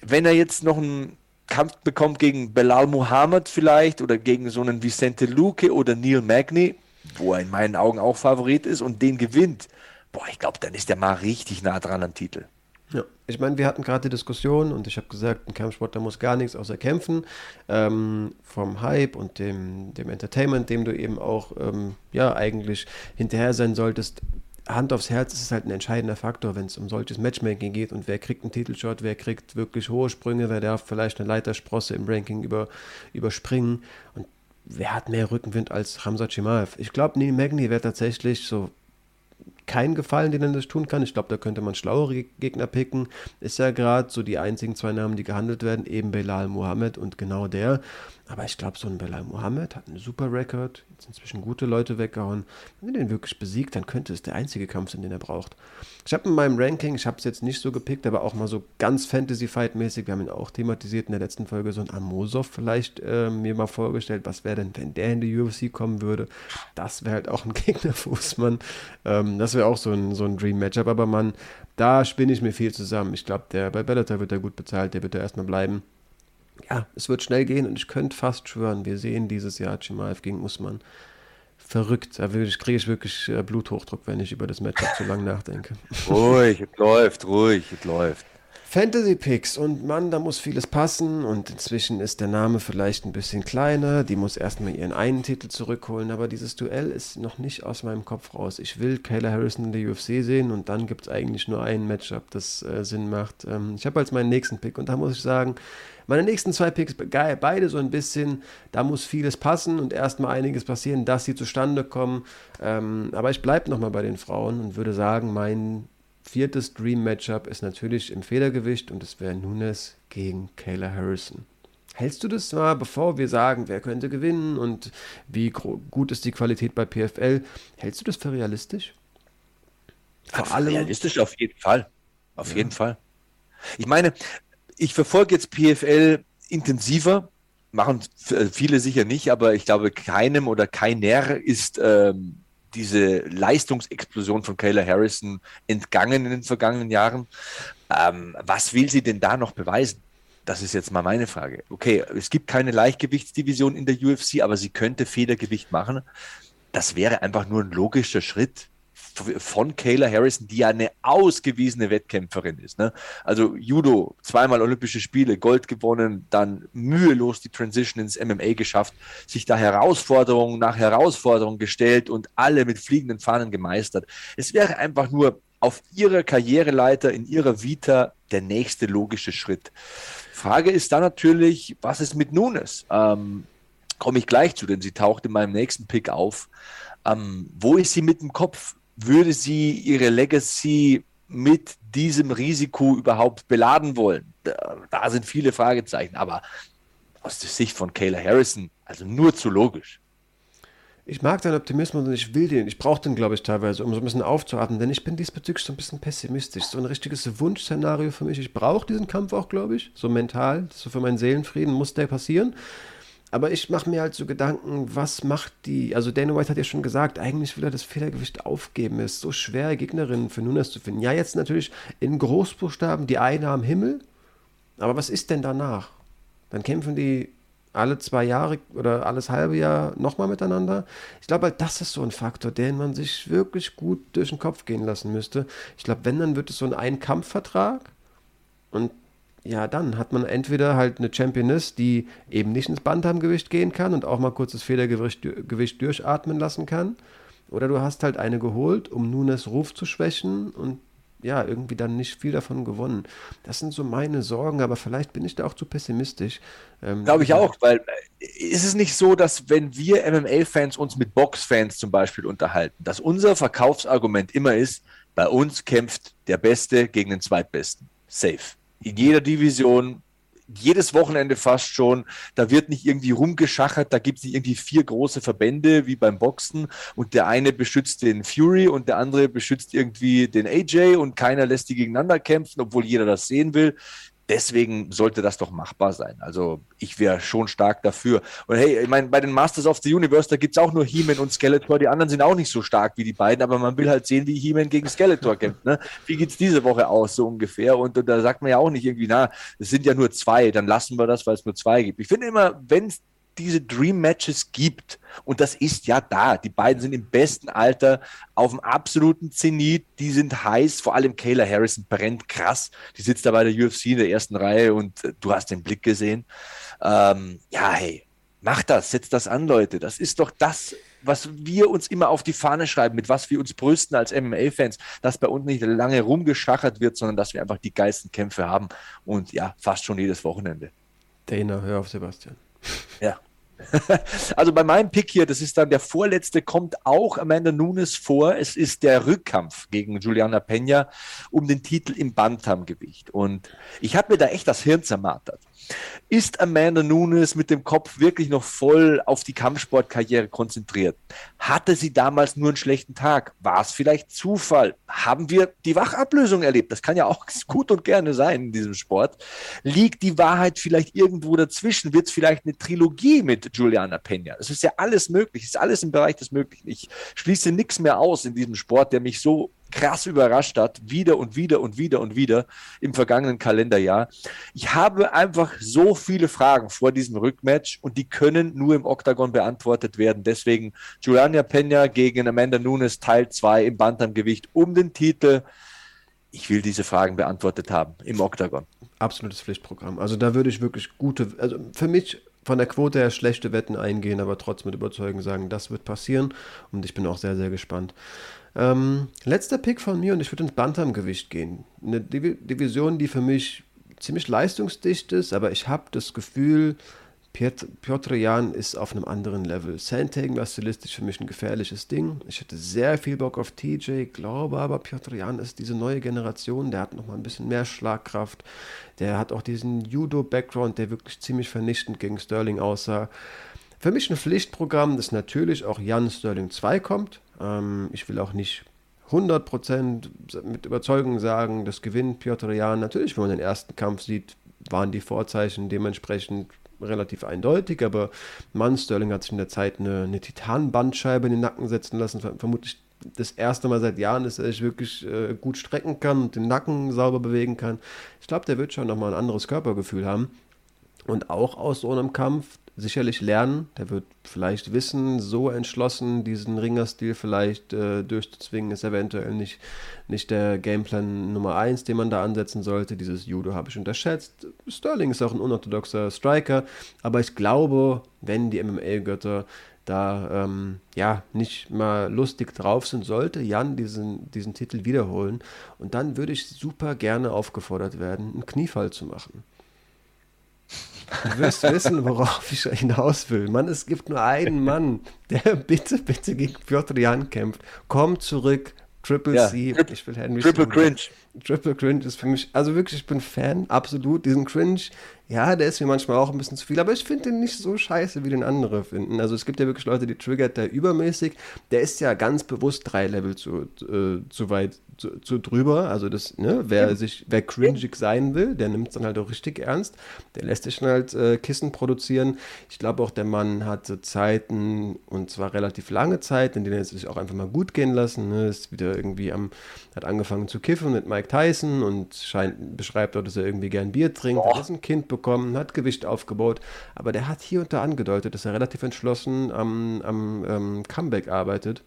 Wenn er jetzt noch einen Kampf bekommt gegen Belal Muhammad vielleicht oder gegen so einen Vicente Luque oder Neil Magny, wo er in meinen Augen auch Favorit ist und den gewinnt, boah, ich glaube, dann ist er mal richtig nah dran am Titel. Ja, ich meine, wir hatten gerade die Diskussion und ich habe gesagt, ein Kampfsportler muss gar nichts außer kämpfen. Ähm, vom Hype und dem, dem Entertainment, dem du eben auch ähm, ja eigentlich hinterher sein solltest. Hand aufs Herz ist es halt ein entscheidender Faktor, wenn es um solches Matchmaking geht und wer kriegt einen Titelshot, wer kriegt wirklich hohe Sprünge, wer darf vielleicht eine Leitersprosse im Ranking über, überspringen und wer hat mehr Rückenwind als Hamza Chimaev? Ich glaube, Neil Magny wäre tatsächlich so keinen Gefallen, den er das tun kann. Ich glaube, da könnte man schlauere Gegner picken. Ist ja gerade so die einzigen zwei Namen, die gehandelt werden, eben Belal Mohammed und genau der. Aber ich glaube, so ein Belal Mohammed hat einen super Rekord, jetzt inzwischen gute Leute weggehauen. Wenn er den wirklich besiegt, dann könnte es der einzige Kampf sein, den er braucht. Ich habe in meinem Ranking, ich habe es jetzt nicht so gepickt, aber auch mal so ganz Fantasy-Fight-mäßig, wir haben ihn auch thematisiert in der letzten Folge, so ein Amosov vielleicht äh, mir mal vorgestellt, was wäre denn, wenn der in die UFC kommen würde. Das wäre halt auch ein <laughs> Gegner für Usman. Ähm, das wäre auch so ein, so ein Dream-Matchup, aber man, da spinne ich mir viel zusammen. Ich glaube, der bei Bellator wird er gut bezahlt, der wird da erstmal bleiben ja, es wird schnell gehen und ich könnte fast schwören, wir sehen dieses Jahr Chimaev gegen Usman. Verrückt, da kriege ich wirklich äh, Bluthochdruck, wenn ich über das Matchup zu lang nachdenke. Ruhig, es läuft, ruhig, es läuft. Fantasy Picks und Mann, da muss vieles passen und inzwischen ist der Name vielleicht ein bisschen kleiner. Die muss erstmal ihren einen Titel zurückholen, aber dieses Duell ist noch nicht aus meinem Kopf raus. Ich will Kayla Harrison in der UFC sehen und dann gibt es eigentlich nur ein Matchup, das äh, Sinn macht. Ähm, ich habe als meinen nächsten Pick und da muss ich sagen, meine nächsten zwei Picks, beide so ein bisschen, da muss vieles passen und erstmal einiges passieren, dass sie zustande kommen. Ähm, aber ich bleibe nochmal bei den Frauen und würde sagen, mein viertes Dream-Matchup ist natürlich im Federgewicht und es wäre Nunes gegen Kayla Harrison. Hältst du das mal, bevor wir sagen, wer könnte gewinnen und wie gut ist die Qualität bei PFL, hältst du das für realistisch? Vor allem realistisch auf jeden Fall. Auf ja. jeden Fall. Ich meine, ich verfolge jetzt PFL intensiver, machen viele sicher nicht, aber ich glaube, keinem oder keiner ist ähm, diese Leistungsexplosion von Kayla Harrison entgangen in den vergangenen Jahren. Ähm, was will sie denn da noch beweisen? Das ist jetzt mal meine Frage. Okay, es gibt keine Leichtgewichtsdivision in der UFC, aber sie könnte Federgewicht machen. Das wäre einfach nur ein logischer Schritt von Kayla Harrison, die ja eine ausgewiesene Wettkämpferin ist. Ne? Also Judo, zweimal Olympische Spiele, Gold gewonnen, dann mühelos die Transition ins MMA geschafft, sich da Herausforderung nach Herausforderung gestellt und alle mit fliegenden Fahnen gemeistert. Es wäre einfach nur auf ihrer Karriereleiter, in ihrer Vita der nächste logische Schritt. Frage ist dann natürlich, was ist mit Nunes? Ähm, Komme ich gleich zu, denn sie taucht in meinem nächsten Pick auf. Ähm, wo ist sie mit dem Kopf? Würde sie ihre Legacy mit diesem Risiko überhaupt beladen wollen? Da sind viele Fragezeichen, aber aus der Sicht von Kayla Harrison, also nur zu logisch. Ich mag deinen Optimismus und ich will den. Ich brauche den, glaube ich, teilweise, um so ein bisschen aufzuatmen, denn ich bin diesbezüglich so ein bisschen pessimistisch. So ein richtiges Wunschszenario für mich. Ich brauche diesen Kampf auch, glaube ich, so mental, so für meinen Seelenfrieden muss der passieren. Aber ich mache mir halt so Gedanken, was macht die, also Dana White hat ja schon gesagt, eigentlich will er das Federgewicht aufgeben. Es ist so schwer, Gegnerinnen für Nunes zu finden. Ja, jetzt natürlich in Großbuchstaben die eine am Himmel, aber was ist denn danach? Dann kämpfen die alle zwei Jahre oder alles halbe Jahr nochmal miteinander. Ich glaube halt, das ist so ein Faktor, den man sich wirklich gut durch den Kopf gehen lassen müsste. Ich glaube, wenn, dann wird es so ein Ein-Kampf-Vertrag und ja, dann hat man entweder halt eine Championess, die eben nicht ins Bantamgewicht gehen kann und auch mal kurz das Federgewicht Gewicht durchatmen lassen kann. Oder du hast halt eine geholt, um Nunes Ruf zu schwächen und ja, irgendwie dann nicht viel davon gewonnen. Das sind so meine Sorgen, aber vielleicht bin ich da auch zu pessimistisch. Ähm, Glaube ich auch, weil äh, ist es nicht so, dass wenn wir MMA-Fans uns mit Box-Fans zum Beispiel unterhalten, dass unser Verkaufsargument immer ist, bei uns kämpft der Beste gegen den Zweitbesten. Safe in jeder Division, jedes Wochenende fast schon. Da wird nicht irgendwie rumgeschachert, da gibt es nicht irgendwie vier große Verbände wie beim Boxen und der eine beschützt den Fury und der andere beschützt irgendwie den AJ und keiner lässt die gegeneinander kämpfen, obwohl jeder das sehen will deswegen sollte das doch machbar sein. Also ich wäre schon stark dafür. Und hey, ich meine, bei den Masters of the Universe, da gibt es auch nur He-Man und Skeletor. Die anderen sind auch nicht so stark wie die beiden, aber man will halt sehen, wie He-Man gegen Skeletor kämpft. Ne? Wie es diese Woche aus, so ungefähr? Und, und da sagt man ja auch nicht irgendwie, na, es sind ja nur zwei, dann lassen wir das, weil es nur zwei gibt. Ich finde immer, wenn es diese Dream Matches gibt, und das ist ja da, die beiden sind im besten Alter auf dem absoluten Zenit, die sind heiß, vor allem Kayla Harrison brennt krass, die sitzt da bei der UFC in der ersten Reihe und äh, du hast den Blick gesehen. Ähm, ja, hey, mach das, setz das an, Leute, das ist doch das, was wir uns immer auf die Fahne schreiben, mit was wir uns brüsten als MMA-Fans, dass bei uns nicht lange rumgeschachert wird, sondern dass wir einfach die geilsten Kämpfe haben. Und ja, fast schon jedes Wochenende. Dana, hör auf Sebastian. Ja. <laughs> Also bei meinem Pick hier, das ist dann der vorletzte, kommt auch Amanda Nunes vor. Es ist der Rückkampf gegen Juliana Peña um den Titel im Bantamgewicht. Und ich habe mir da echt das Hirn zermartert. Ist Amanda Nunes mit dem Kopf wirklich noch voll auf die Kampfsportkarriere konzentriert? Hatte sie damals nur einen schlechten Tag? War es vielleicht Zufall? Haben wir die Wachablösung erlebt? Das kann ja auch <laughs> gut und gerne sein in diesem Sport. Liegt die Wahrheit vielleicht irgendwo dazwischen? Wird es vielleicht eine Trilogie mit Juliana Peña? Das ist ja alles möglich. Das ist alles im Bereich des Möglichen. Ich schließe nichts mehr aus in diesem Sport, der mich so krass überrascht hat, wieder und wieder und wieder und wieder im vergangenen Kalenderjahr. Ich habe einfach so viele Fragen vor diesem Rückmatch und die können nur im Oktagon beantwortet werden. Deswegen Juliana Peña gegen Amanda Nunes Teil 2 im Bantamgewicht um den Titel. Ich will diese Fragen beantwortet haben im Oktagon. Absolutes Pflichtprogramm. Also da würde ich wirklich gute, also für mich von der Quote her schlechte Wetten eingehen, aber trotzdem mit Überzeugung sagen, das wird passieren und ich bin auch sehr, sehr gespannt. Ähm, letzter Pick von mir und ich würde ins Bantamgewicht gehen. Eine Division, die für mich ziemlich leistungsdicht ist, aber ich habe das Gefühl, Piotr, Piotr Jan ist auf einem anderen Level. Sandhagen war stilistisch für mich ein gefährliches Ding. Ich hätte sehr viel Bock auf TJ, glaube aber, Piotr Jan ist diese neue Generation, der hat nochmal ein bisschen mehr Schlagkraft. Der hat auch diesen Judo-Background, der wirklich ziemlich vernichtend gegen Sterling aussah. Für mich ein Pflichtprogramm, dass natürlich auch Jan Sterling 2 kommt. Ähm, ich will auch nicht 100% mit Überzeugung sagen, das gewinnt Piotr Jan. Natürlich, wenn man den ersten Kampf sieht, waren die Vorzeichen dementsprechend relativ eindeutig, aber Mann, Sterling hat sich in der Zeit eine, eine Titanbandscheibe in den Nacken setzen lassen, vermutlich das erste Mal seit Jahren dass er sich wirklich äh, gut strecken kann und den Nacken sauber bewegen kann. Ich glaube, der wird schon nochmal ein anderes Körpergefühl haben. Und auch aus so einem Kampf sicherlich lernen. Der wird vielleicht wissen, so entschlossen diesen Ringerstil vielleicht äh, durchzuzwingen, ist eventuell nicht, nicht der Gameplan Nummer 1, den man da ansetzen sollte. Dieses Judo habe ich unterschätzt. Sterling ist auch ein unorthodoxer Striker, aber ich glaube, wenn die MMA-Götter da ähm, ja nicht mal lustig drauf sind, sollte Jan diesen, diesen Titel wiederholen. Und dann würde ich super gerne aufgefordert werden, einen Kniefall zu machen. Du wirst wissen, worauf ich hinaus will. Mann, es gibt nur einen Mann, der bitte, bitte gegen Piotr Jan kämpft. Komm zurück, Triple ja, C. Tri ich will Henry Triple Cringe. Triple Cringe ist für mich, also wirklich, ich bin Fan, absolut. Diesen Cringe, ja, der ist mir manchmal auch ein bisschen zu viel, aber ich finde den nicht so scheiße, wie den andere finden. Also es gibt ja wirklich Leute, die triggert der übermäßig. Der ist ja ganz bewusst drei Level zu, äh, zu weit zu, zu, drüber. Also das, ne, wer sich, wer cringig sein will, der nimmt es dann halt auch richtig ernst. Der lässt sich dann halt äh, Kissen produzieren. Ich glaube auch, der Mann hatte Zeiten, und zwar relativ lange Zeit, in denen er sich auch einfach mal gut gehen lassen. Ne? Ist wieder irgendwie am, hat angefangen zu kiffen mit Mike Tyson und scheint, beschreibt auch, dass er irgendwie gern Bier trinkt, Boah. hat ein Kind bekommen bekommen, hat Gewicht aufgebaut, aber der hat hier und da angedeutet, dass er relativ entschlossen am, am ähm, Comeback arbeitet.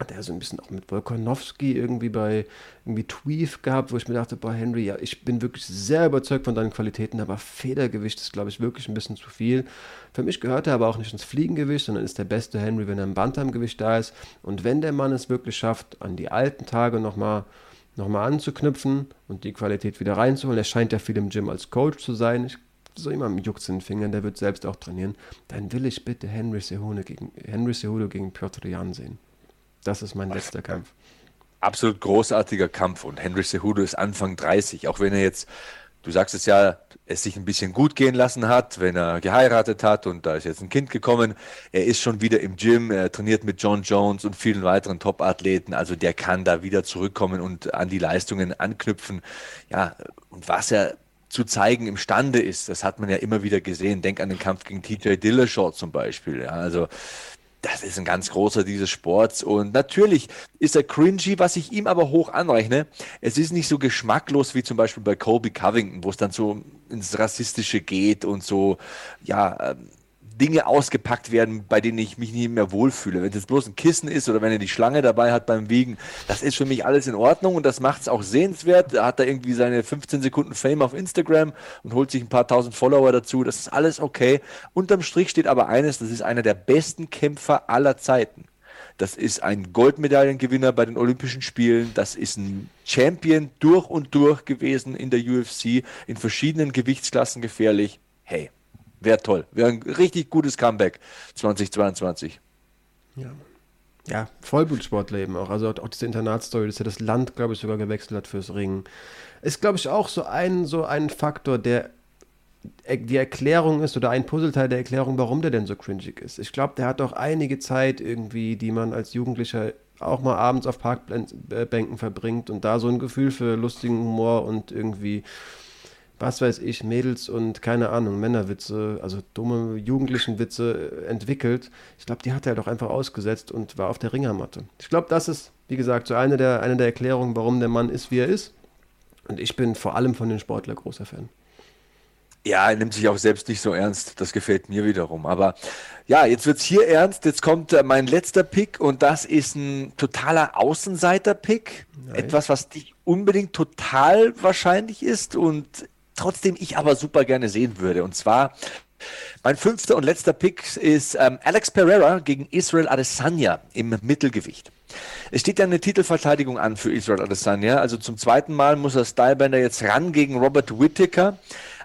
Hat er so ein bisschen auch mit Volkanowski irgendwie bei irgendwie Tweef gehabt, wo ich mir dachte, boah, Henry, ja, ich bin wirklich sehr überzeugt von deinen Qualitäten, aber Federgewicht ist, glaube ich, wirklich ein bisschen zu viel. Für mich gehört er aber auch nicht ins Fliegengewicht, sondern ist der beste Henry, wenn er im Bantamgewicht da ist. Und wenn der Mann es wirklich schafft, an die alten Tage nochmal nochmal anzuknüpfen und die Qualität wieder reinzuholen. Er scheint ja viel im Gym als Coach zu sein. Ich so immer juckt in den Fingern, der wird selbst auch trainieren. Dann will ich bitte Henry Cejudo gegen, Henry Cejudo gegen Piotr Jan sehen. Das ist mein letzter Kampf. Absolut großartiger Kampf und Henry Cejudo ist Anfang 30, auch wenn er jetzt du sagst es ja, es sich ein bisschen gut gehen lassen hat, wenn er geheiratet hat und da ist jetzt ein Kind gekommen. Er ist schon wieder im Gym, er trainiert mit John Jones und vielen weiteren Top-Athleten. Also der kann da wieder zurückkommen und an die Leistungen anknüpfen. Ja, und was er zu zeigen imstande ist, das hat man ja immer wieder gesehen. Denk an den Kampf gegen TJ Dillashaw zum Beispiel. Ja, also das ist ein ganz großer dieses Sports. Und natürlich ist er cringy, was ich ihm aber hoch anrechne. Es ist nicht so geschmacklos wie zum Beispiel bei Colby Covington, wo es dann so ins Rassistische geht und so, ja, ähm, Dinge ausgepackt werden, bei denen ich mich nicht mehr wohlfühle. Wenn es bloß ein Kissen ist oder wenn er die Schlange dabei hat beim Wiegen, das ist für mich alles in Ordnung und das macht es auch sehenswert. Da hat er irgendwie seine 15 Sekunden Fame auf Instagram und holt sich ein paar tausend Follower dazu. Das ist alles okay. Unterm Strich steht aber eines, das ist einer der besten Kämpfer aller Zeiten. Das ist ein Goldmedaillengewinner bei den Olympischen Spielen. Das ist ein Champion durch und durch gewesen in der UFC, in verschiedenen Gewichtsklassen gefährlich. Hey, Wäre toll. Wäre ein richtig gutes Comeback 2022. Ja. Ja, Vollblutsportler auch. Also auch diese Internatsstory, dass er das Land, glaube ich, sogar gewechselt hat fürs Ringen. Ist, glaube ich, auch so ein, so ein Faktor, der die Erklärung ist oder ein Puzzleteil der Erklärung, warum der denn so cringig ist. Ich glaube, der hat auch einige Zeit irgendwie, die man als Jugendlicher auch mal abends auf Parkbänken verbringt und da so ein Gefühl für lustigen Humor und irgendwie was weiß ich, Mädels und keine Ahnung, Männerwitze, also dumme Jugendlichenwitze entwickelt. Ich glaube, die hat er doch einfach ausgesetzt und war auf der Ringermatte. Ich glaube, das ist, wie gesagt, so eine der, eine der Erklärungen, warum der Mann ist, wie er ist. Und ich bin vor allem von den Sportlern großer Fan. Ja, er nimmt sich auch selbst nicht so ernst. Das gefällt mir wiederum. Aber ja, jetzt wird es hier ernst. Jetzt kommt äh, mein letzter Pick und das ist ein totaler Außenseiter-Pick. Etwas, was nicht unbedingt total wahrscheinlich ist und trotzdem ich aber super gerne sehen würde. Und zwar mein fünfter und letzter Pick ist ähm, Alex Pereira gegen Israel Adesanya im Mittelgewicht. Es steht ja eine Titelverteidigung an für Israel Adesanya. Also zum zweiten Mal muss er Stylebender jetzt ran gegen Robert Whittaker.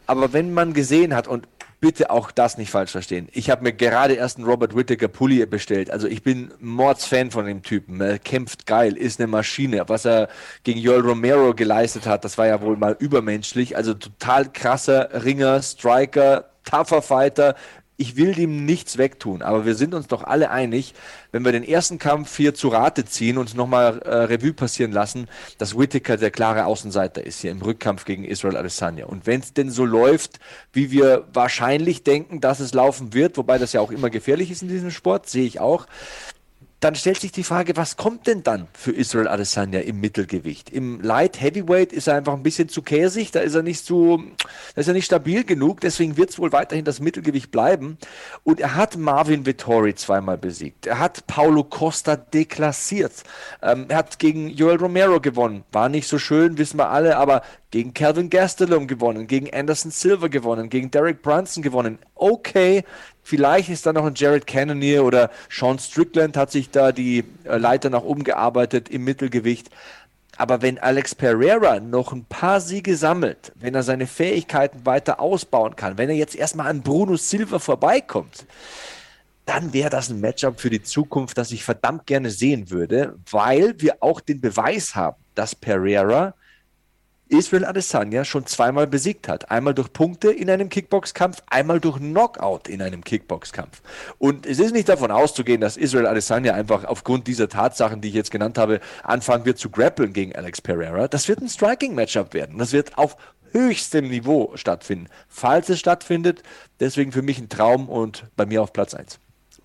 Aber wenn man gesehen hat, und bitte auch das nicht falsch verstehen. Ich habe mir gerade erst einen Robert Whittaker Pulli bestellt. Also ich bin Mordsfan von dem Typen. Er kämpft geil, ist eine Maschine. Was er gegen Joel Romero geleistet hat, das war ja wohl mal übermenschlich. Also total krasser Ringer, Striker, tougher Fighter, ich will dem nichts wegtun, aber wir sind uns doch alle einig, wenn wir den ersten Kampf hier zu Rate ziehen und nochmal äh, Revue passieren lassen, dass Whittaker der klare Außenseiter ist hier im Rückkampf gegen Israel Adesanya. Und wenn es denn so läuft, wie wir wahrscheinlich denken, dass es laufen wird, wobei das ja auch immer gefährlich ist in diesem Sport, sehe ich auch, dann stellt sich die Frage, was kommt denn dann für Israel Adesanya im Mittelgewicht? Im Light Heavyweight ist er einfach ein bisschen zu käsig, da ist er nicht so, da ist er nicht stabil genug, deswegen wird es wohl weiterhin das Mittelgewicht bleiben. Und er hat Marvin Vittori zweimal besiegt. Er hat Paulo Costa deklassiert. Ähm, er hat gegen Joel Romero gewonnen. War nicht so schön, wissen wir alle, aber gegen Calvin Gastelum gewonnen, gegen Anderson Silver gewonnen, gegen Derek Brunson gewonnen. Okay, vielleicht ist da noch ein Jared Cannonier oder Sean Strickland hat sich da die äh, Leiter nach oben gearbeitet im Mittelgewicht. Aber wenn Alex Pereira noch ein paar Siege sammelt, wenn er seine Fähigkeiten weiter ausbauen kann, wenn er jetzt erstmal an Bruno Silva vorbeikommt, dann wäre das ein Matchup für die Zukunft, das ich verdammt gerne sehen würde, weil wir auch den Beweis haben, dass Pereira Israel Adesanya schon zweimal besiegt hat. Einmal durch Punkte in einem Kickboxkampf, einmal durch Knockout in einem Kickboxkampf. Und es ist nicht davon auszugehen, dass Israel Adesanya einfach aufgrund dieser Tatsachen, die ich jetzt genannt habe, anfangen wird zu grappeln gegen Alex Pereira. Das wird ein Striking-Matchup werden. Das wird auf höchstem Niveau stattfinden. Falls es stattfindet, deswegen für mich ein Traum und bei mir auf Platz 1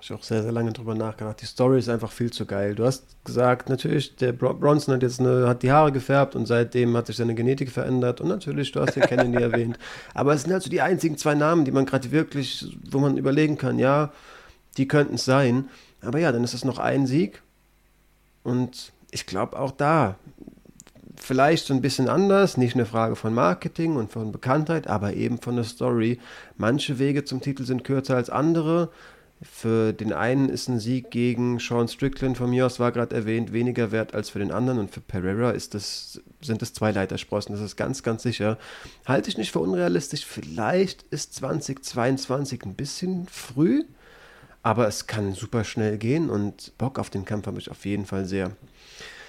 ich auch sehr, sehr lange drüber nachgedacht. Die Story ist einfach viel zu geil. Du hast gesagt, natürlich, der Bronson hat jetzt eine, hat die Haare gefärbt und seitdem hat sich seine Genetik verändert. Und natürlich, du hast den Kennedy erwähnt. <laughs> Aber es sind halt so die einzigen zwei Namen, die man gerade wirklich, wo man überlegen kann, ja, die könnten es sein. Aber ja, dann ist es noch ein Sieg. Und ich glaube auch da, vielleicht so ein bisschen anders, nicht eine Frage von Marketing und von Bekanntheit, aber eben von der Story. Manche Wege zum Titel sind kürzer als andere. Für den einen ist ein Sieg gegen Sean Strickland von mir aus, war gerade erwähnt, weniger wert als für den anderen. Und für Pereira ist das, sind es zwei Leitersprossen, das ist ganz, ganz sicher. Halte ich nicht für unrealistisch. Vielleicht ist 2022 ein bisschen früh, aber es kann super schnell gehen und Bock auf den Kampf habe ich auf jeden Fall sehr.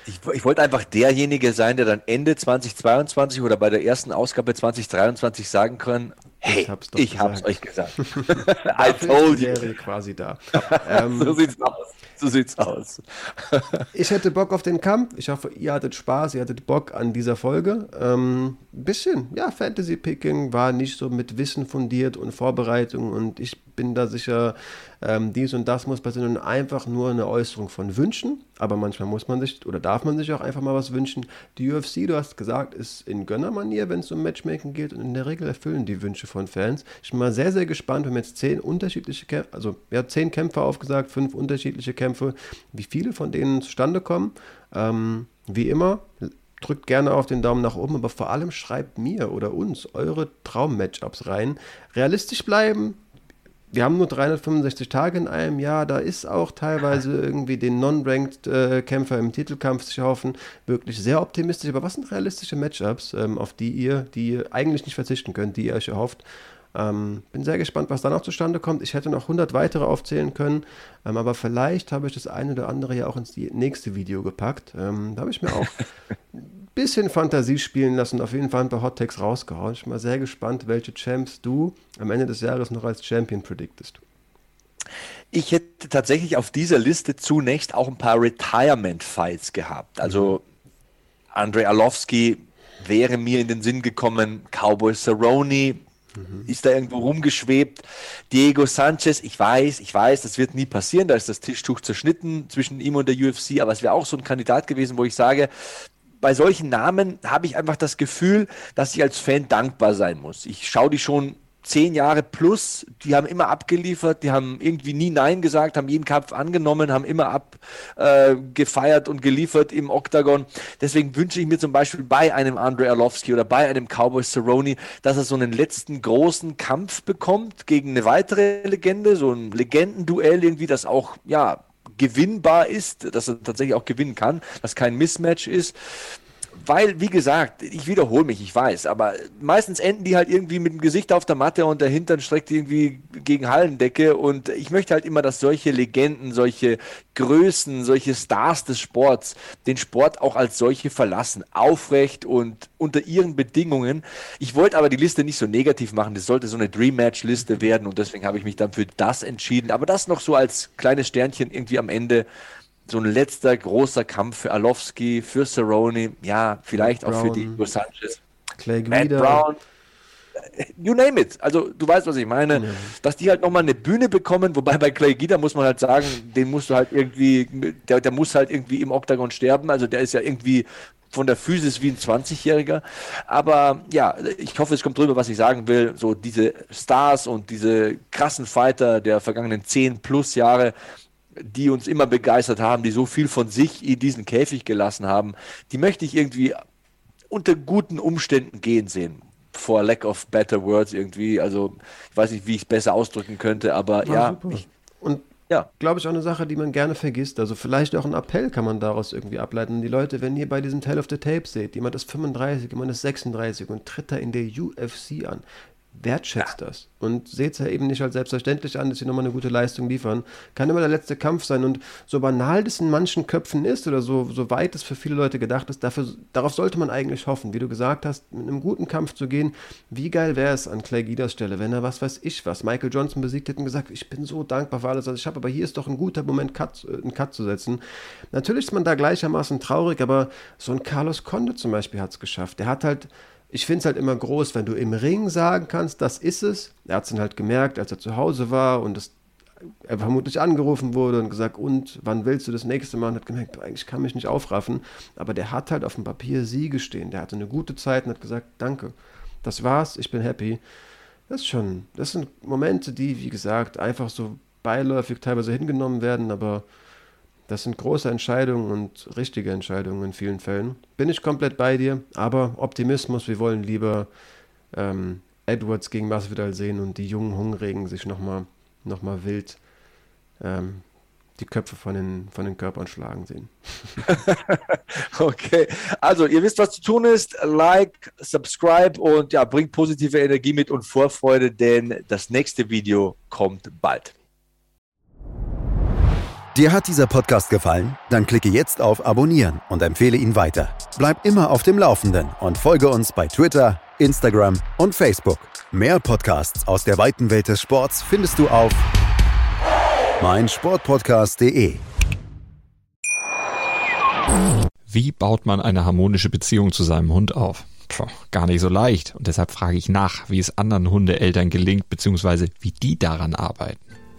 Ich, ich wollte einfach derjenige sein, der dann Ende 2022 oder bei der ersten Ausgabe 2023 sagen kann, hey, ich hab's, ich hab's euch gesagt. <laughs> <laughs> I told you. quasi da. <laughs> ähm, so sieht's aus. So sieht's aus. ich hätte Bock auf den Kampf. Ich hoffe, ihr hattet Spaß, ihr hattet Bock an dieser Folge. Ähm, bisschen, ja, Fantasy-Picking war nicht so mit Wissen fundiert und Vorbereitung und ich bin da sicher, ähm, dies und das muss passieren und einfach nur eine Äußerung von Wünschen. Aber manchmal muss man sich oder darf man sich auch einfach mal was wünschen. Die UFC, du hast gesagt, ist in Gönnermanier, wenn es um Matchmaking geht und in der Regel erfüllen die Wünsche von Fans. Ich bin mal sehr, sehr gespannt, wir haben jetzt zehn unterschiedliche Kämpfe, also ja, zehn Kämpfe aufgesagt, fünf unterschiedliche Kämpfe, wie viele von denen zustande kommen. Ähm, wie immer, drückt gerne auf den Daumen nach oben, aber vor allem schreibt mir oder uns eure Traum-Matchups rein. Realistisch bleiben, wir haben nur 365 Tage in einem Jahr, da ist auch teilweise <laughs> irgendwie den Non-Ranked-Kämpfer im Titelkampf sich hoffen, wirklich sehr optimistisch. Aber was sind realistische Matchups, ähm, auf die ihr, die ihr eigentlich nicht verzichten könnt, die ihr euch erhofft? Ähm, bin sehr gespannt, was da noch zustande kommt. Ich hätte noch 100 weitere aufzählen können, ähm, aber vielleicht habe ich das eine oder andere ja auch ins nächste Video gepackt. Ähm, da habe ich mir auch <laughs> bisschen Fantasie spielen lassen, auf jeden Fall ein paar Hot Takes rausgehauen. Ich bin mal sehr gespannt, welche Champs du am Ende des Jahres noch als Champion prediktest. Ich hätte tatsächlich auf dieser Liste zunächst auch ein paar Retirement-Fights gehabt. Also mhm. Andrei Arlovski wäre mir in den Sinn gekommen, Cowboy Cerrone Mhm. Ist da irgendwo rumgeschwebt. Diego Sanchez, ich weiß, ich weiß, das wird nie passieren. Da ist das Tischtuch zerschnitten zwischen ihm und der UFC, aber es wäre auch so ein Kandidat gewesen, wo ich sage, bei solchen Namen habe ich einfach das Gefühl, dass ich als Fan dankbar sein muss. Ich schaue die schon zehn Jahre plus, die haben immer abgeliefert, die haben irgendwie nie Nein gesagt, haben jeden Kampf angenommen, haben immer abgefeiert äh, und geliefert im Oktagon. Deswegen wünsche ich mir zum Beispiel bei einem Andre Arlovski oder bei einem Cowboy Cerrone, dass er so einen letzten großen Kampf bekommt gegen eine weitere Legende, so ein Legendenduell irgendwie, das auch, ja, gewinnbar ist, dass er tatsächlich auch gewinnen kann, dass kein Mismatch ist weil, wie gesagt, ich wiederhole mich, ich weiß, aber meistens enden die halt irgendwie mit dem Gesicht auf der Matte und der Hintern streckt irgendwie gegen Hallendecke und ich möchte halt immer, dass solche Legenden, solche Größen, solche Stars des Sports den Sport auch als solche verlassen, aufrecht und unter ihren Bedingungen. Ich wollte aber die Liste nicht so negativ machen, das sollte so eine Dream Match Liste werden und deswegen habe ich mich dann für das entschieden, aber das noch so als kleines Sternchen irgendwie am Ende so ein letzter großer Kampf für Alowski, für Cerrone, ja, vielleicht Matt auch Brown, für Diego Sanchez. Clay Matt Brown. you name it. Also du weißt, was ich meine. Ja. Dass die halt nochmal eine Bühne bekommen, wobei bei Clay Guida muss man halt sagen, den musst du halt irgendwie, der, der muss halt irgendwie im Oktagon sterben. Also der ist ja irgendwie von der Physis wie ein 20-Jähriger. Aber ja, ich hoffe, es kommt drüber, was ich sagen will. So diese Stars und diese krassen Fighter der vergangenen 10 plus Jahre, die uns immer begeistert haben, die so viel von sich in diesen Käfig gelassen haben, die möchte ich irgendwie unter guten Umständen gehen sehen. For lack of better words irgendwie. Also ich weiß nicht, wie ich es besser ausdrücken könnte, aber War ja. Ich, und ja. glaube ich, auch eine Sache, die man gerne vergisst. Also vielleicht auch ein Appell kann man daraus irgendwie ableiten. Die Leute, wenn ihr bei diesem Tale of the Tape seht, jemand ist 35, jemand ist 36 und tritt da in der UFC an, wertschätzt ja. das und seht es ja eben nicht als selbstverständlich an, dass sie nochmal eine gute Leistung liefern. Kann immer der letzte Kampf sein und so banal das in manchen Köpfen ist oder so, so weit es für viele Leute gedacht ist, dafür, darauf sollte man eigentlich hoffen, wie du gesagt hast, mit einem guten Kampf zu gehen. Wie geil wäre es an Clay Guidas Stelle, wenn er was weiß ich was, Michael Johnson besiegt hätte und gesagt, ich bin so dankbar für alles, was ich habe, aber hier ist doch ein guter Moment, Cut, einen Cut zu setzen. Natürlich ist man da gleichermaßen traurig, aber so ein Carlos Conde zum Beispiel hat es geschafft. Der hat halt ich finde es halt immer groß, wenn du im Ring sagen kannst, das ist es. Er hat es dann halt gemerkt, als er zu Hause war und das, er vermutlich angerufen wurde und gesagt, und wann willst du das nächste Mal? Und hat gemerkt, eigentlich kann mich nicht aufraffen. Aber der hat halt auf dem Papier Siege stehen. Der hatte eine gute Zeit und hat gesagt, danke. Das war's, ich bin happy. Das ist schon, das sind Momente, die, wie gesagt, einfach so beiläufig teilweise hingenommen werden, aber das sind große Entscheidungen und richtige Entscheidungen in vielen Fällen. Bin ich komplett bei dir, aber Optimismus, wir wollen lieber ähm, Edwards gegen Masvidal sehen und die jungen Hungrigen sich nochmal noch mal wild ähm, die Köpfe von den, von den Körpern schlagen sehen. <laughs> okay, also ihr wisst, was zu tun ist. Like, subscribe und ja, bringt positive Energie mit und Vorfreude, denn das nächste Video kommt bald. Dir hat dieser Podcast gefallen? Dann klicke jetzt auf Abonnieren und empfehle ihn weiter. Bleib immer auf dem Laufenden und folge uns bei Twitter, Instagram und Facebook. Mehr Podcasts aus der weiten Welt des Sports findest du auf meinsportpodcast.de. Wie baut man eine harmonische Beziehung zu seinem Hund auf? Puh, gar nicht so leicht. Und deshalb frage ich nach, wie es anderen Hundeeltern gelingt, beziehungsweise wie die daran arbeiten.